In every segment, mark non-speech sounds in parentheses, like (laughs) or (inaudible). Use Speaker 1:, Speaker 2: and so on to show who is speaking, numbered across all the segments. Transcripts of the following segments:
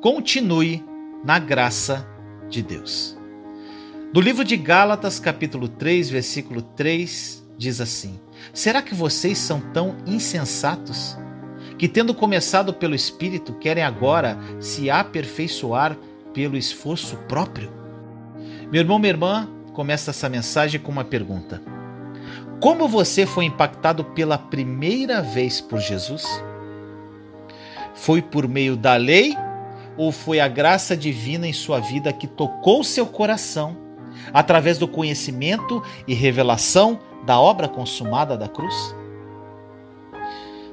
Speaker 1: Continue na graça de Deus. Do livro de Gálatas, capítulo 3, versículo 3, diz assim: Será que vocês são tão insensatos que, tendo começado pelo Espírito, querem agora se aperfeiçoar pelo esforço próprio? Meu irmão, minha irmã, começa essa mensagem com uma pergunta: Como você foi impactado pela primeira vez por Jesus? Foi por meio da lei ou foi a graça divina em sua vida que tocou seu coração através do conhecimento e revelação da obra consumada da cruz?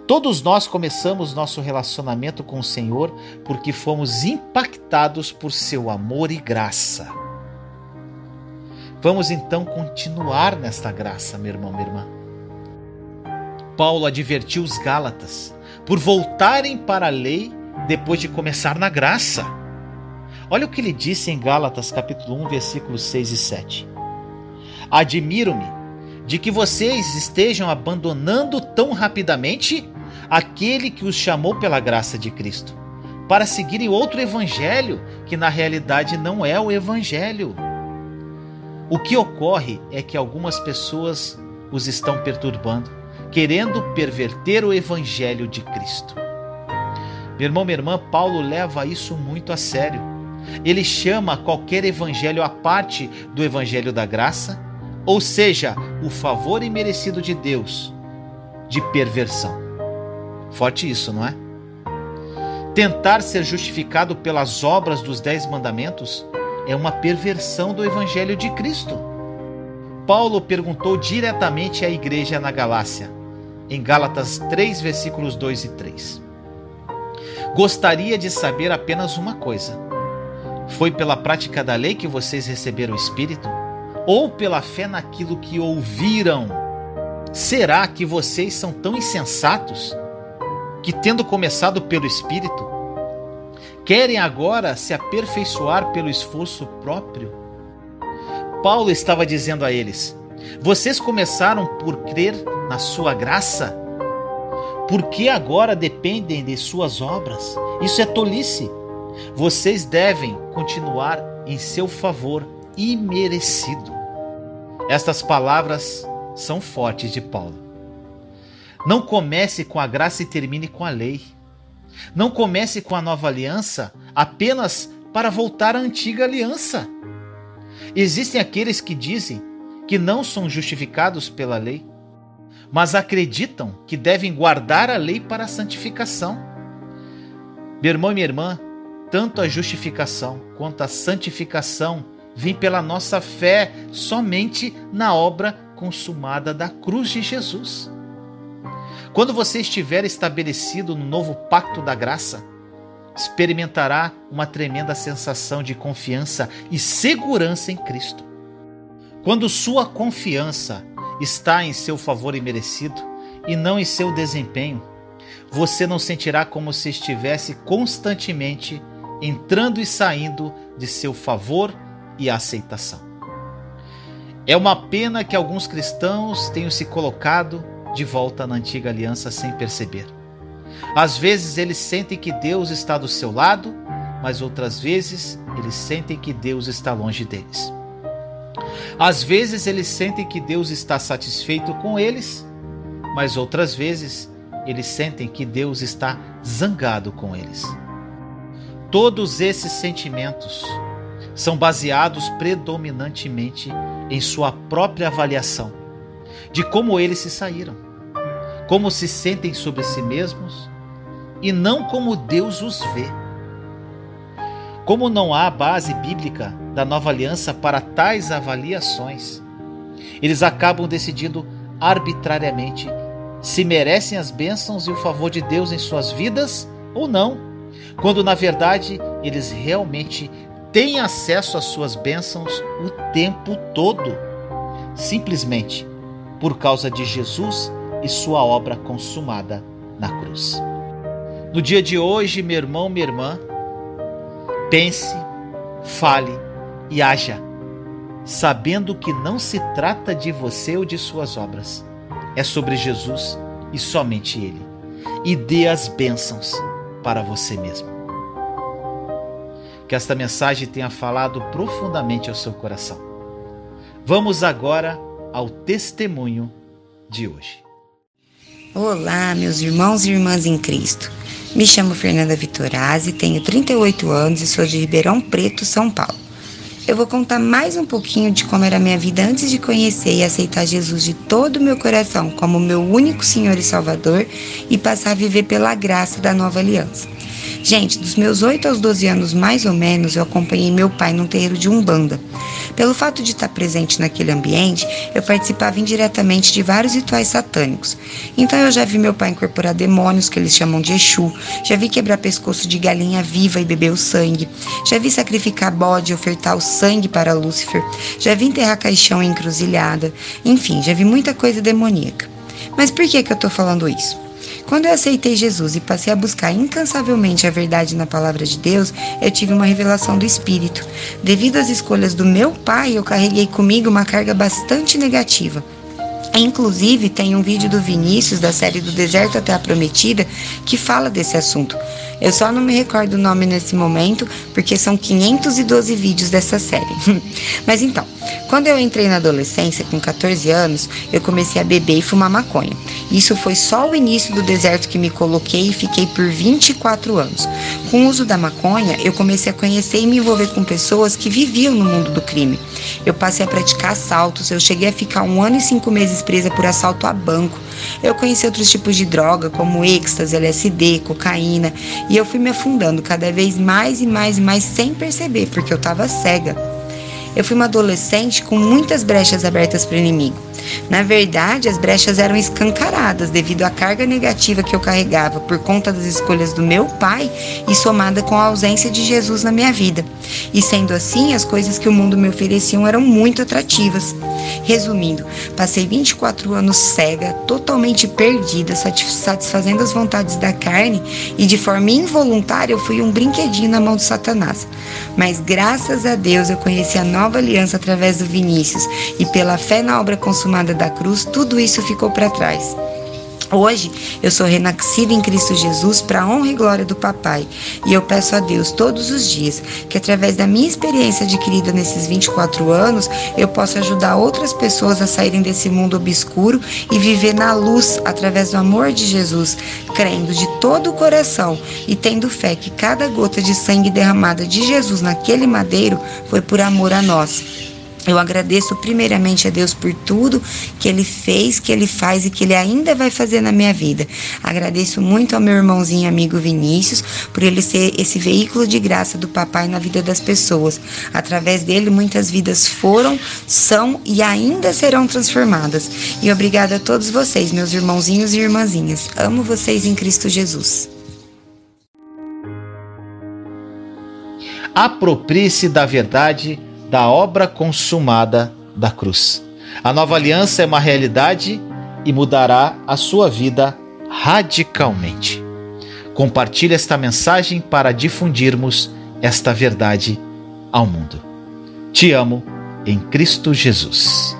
Speaker 1: Todos nós começamos nosso relacionamento com o Senhor porque fomos impactados por seu amor e graça. Vamos então continuar nesta graça, meu irmão, minha irmã. Paulo advertiu os Gálatas por voltarem para a lei depois de começar na graça. Olha o que ele disse em Gálatas capítulo 1, versículos 6 e 7. Admiro-me de que vocês estejam abandonando tão rapidamente aquele que os chamou pela graça de Cristo, para seguirem outro evangelho que na realidade não é o evangelho. O que ocorre é que algumas pessoas os estão perturbando, querendo perverter o evangelho de Cristo. Meu irmão, minha irmã, Paulo leva isso muito a sério. Ele chama qualquer evangelho à parte do evangelho da graça, ou seja, o favor imerecido de Deus, de perversão. Forte isso, não é? Tentar ser justificado pelas obras dos Dez Mandamentos é uma perversão do Evangelho de Cristo. Paulo perguntou diretamente à igreja na Galácia, em Gálatas 3, versículos 2 e 3. Gostaria de saber apenas uma coisa: foi pela prática da lei que vocês receberam o Espírito? Ou pela fé naquilo que ouviram? Será que vocês são tão insensatos que, tendo começado pelo Espírito, querem agora se aperfeiçoar pelo esforço próprio? Paulo estava dizendo a eles: vocês começaram por crer na sua graça? Porque agora dependem de suas obras. Isso é tolice. Vocês devem continuar em seu favor imerecido. Estas palavras são fortes de Paulo. Não comece com a graça e termine com a lei. Não comece com a nova aliança apenas para voltar à antiga aliança. Existem aqueles que dizem que não são justificados pela lei mas acreditam que devem guardar a lei para a santificação. Meu irmão e minha irmã, tanto a justificação quanto a santificação vem pela nossa fé somente na obra consumada da cruz de Jesus. Quando você estiver estabelecido no novo pacto da graça, experimentará uma tremenda sensação de confiança e segurança em Cristo. Quando sua confiança está em seu favor imerecido e não em seu desempenho, você não sentirá como se estivesse constantemente entrando e saindo de seu favor e aceitação. É uma pena que alguns cristãos tenham se colocado de volta na antiga aliança sem perceber. Às vezes eles sentem que Deus está do seu lado, mas outras vezes eles sentem que Deus está longe deles. Às vezes eles sentem que Deus está satisfeito com eles, mas outras vezes eles sentem que Deus está zangado com eles. Todos esses sentimentos são baseados predominantemente em sua própria avaliação de como eles se saíram, como se sentem sobre si mesmos e não como Deus os vê. Como não há base bíblica da nova aliança para tais avaliações, eles acabam decidindo arbitrariamente se merecem as bênçãos e o favor de Deus em suas vidas ou não, quando na verdade eles realmente têm acesso às suas bênçãos o tempo todo, simplesmente por causa de Jesus e sua obra consumada na cruz. No dia de hoje, meu irmão, minha irmã, Pense, fale e haja, sabendo que não se trata de você ou de suas obras, é sobre Jesus e somente Ele. E dê as bênçãos para você mesmo. que esta mensagem tenha falado profundamente ao seu coração. Vamos agora ao testemunho de hoje.
Speaker 2: Olá, meus irmãos e irmãs em Cristo. Me chamo Fernanda Vitorazzi, tenho 38 anos e sou de Ribeirão Preto, São Paulo. Eu vou contar mais um pouquinho de como era a minha vida antes de conhecer e aceitar Jesus de todo o meu coração como meu único Senhor e Salvador e passar a viver pela graça da nova aliança. Gente, dos meus 8 aos 12 anos, mais ou menos, eu acompanhei meu pai num terreiro de Umbanda. Pelo fato de estar presente naquele ambiente, eu participava indiretamente de vários rituais satânicos. Então eu já vi meu pai incorporar demônios, que eles chamam de Exu, já vi quebrar pescoço de galinha viva e beber o sangue, já vi sacrificar bode e ofertar o sangue para Lúcifer, já vi enterrar caixão em encruzilhada, enfim, já vi muita coisa demoníaca. Mas por que, que eu estou falando isso? Quando eu aceitei Jesus e passei a buscar incansavelmente a verdade na palavra de Deus, eu tive uma revelação do Espírito. Devido às escolhas do meu pai, eu carreguei comigo uma carga bastante negativa. Inclusive, tem um vídeo do Vinícius, da série Do Deserto até a Prometida, que fala desse assunto. Eu só não me recordo o nome nesse momento, porque são 512 vídeos dessa série. (laughs) Mas então, quando eu entrei na adolescência, com 14 anos, eu comecei a beber e fumar maconha. Isso foi só o início do deserto que me coloquei e fiquei por 24 anos. Com o uso da maconha, eu comecei a conhecer e me envolver com pessoas que viviam no mundo do crime. Eu passei a praticar assaltos, eu cheguei a ficar um ano e cinco meses presa por assalto a banco. Eu conheci outros tipos de droga, como êxtase, LSD, cocaína, e eu fui me afundando cada vez mais e mais e mais sem perceber, porque eu estava cega. Eu fui uma adolescente com muitas brechas abertas para o inimigo. Na verdade, as brechas eram escancaradas devido à carga negativa que eu carregava por conta das escolhas do meu pai e somada com a ausência de Jesus na minha vida. E sendo assim, as coisas que o mundo me oferecia eram muito atrativas. Resumindo, passei 24 anos cega, totalmente perdida, satisfazendo as vontades da carne e de forma involuntária eu fui um brinquedinho na mão de Satanás. Mas graças a Deus eu conheci a nova aliança através do Vinícius e pela fé na obra consumada da cruz, tudo isso ficou para trás. Hoje eu sou renascida em Cristo Jesus para a honra e glória do Papai. E eu peço a Deus todos os dias que, através da minha experiência adquirida nesses 24 anos, eu possa ajudar outras pessoas a saírem desse mundo obscuro e viver na luz através do amor de Jesus, crendo de todo o coração e tendo fé que cada gota de sangue derramada de Jesus naquele madeiro foi por amor a nós. Eu agradeço primeiramente a Deus por tudo que Ele fez, que Ele faz e que Ele ainda vai fazer na minha vida. Agradeço muito ao meu irmãozinho amigo Vinícius por ele ser esse veículo de graça do papai na vida das pessoas. Através dele, muitas vidas foram, são e ainda serão transformadas. E obrigada a todos vocês, meus irmãozinhos e irmãzinhas. Amo vocês em Cristo Jesus.
Speaker 1: Aproprie-se da verdade da obra consumada da cruz. A nova aliança é uma realidade e mudará a sua vida radicalmente. Compartilhe esta mensagem para difundirmos esta verdade ao mundo. Te amo em Cristo Jesus.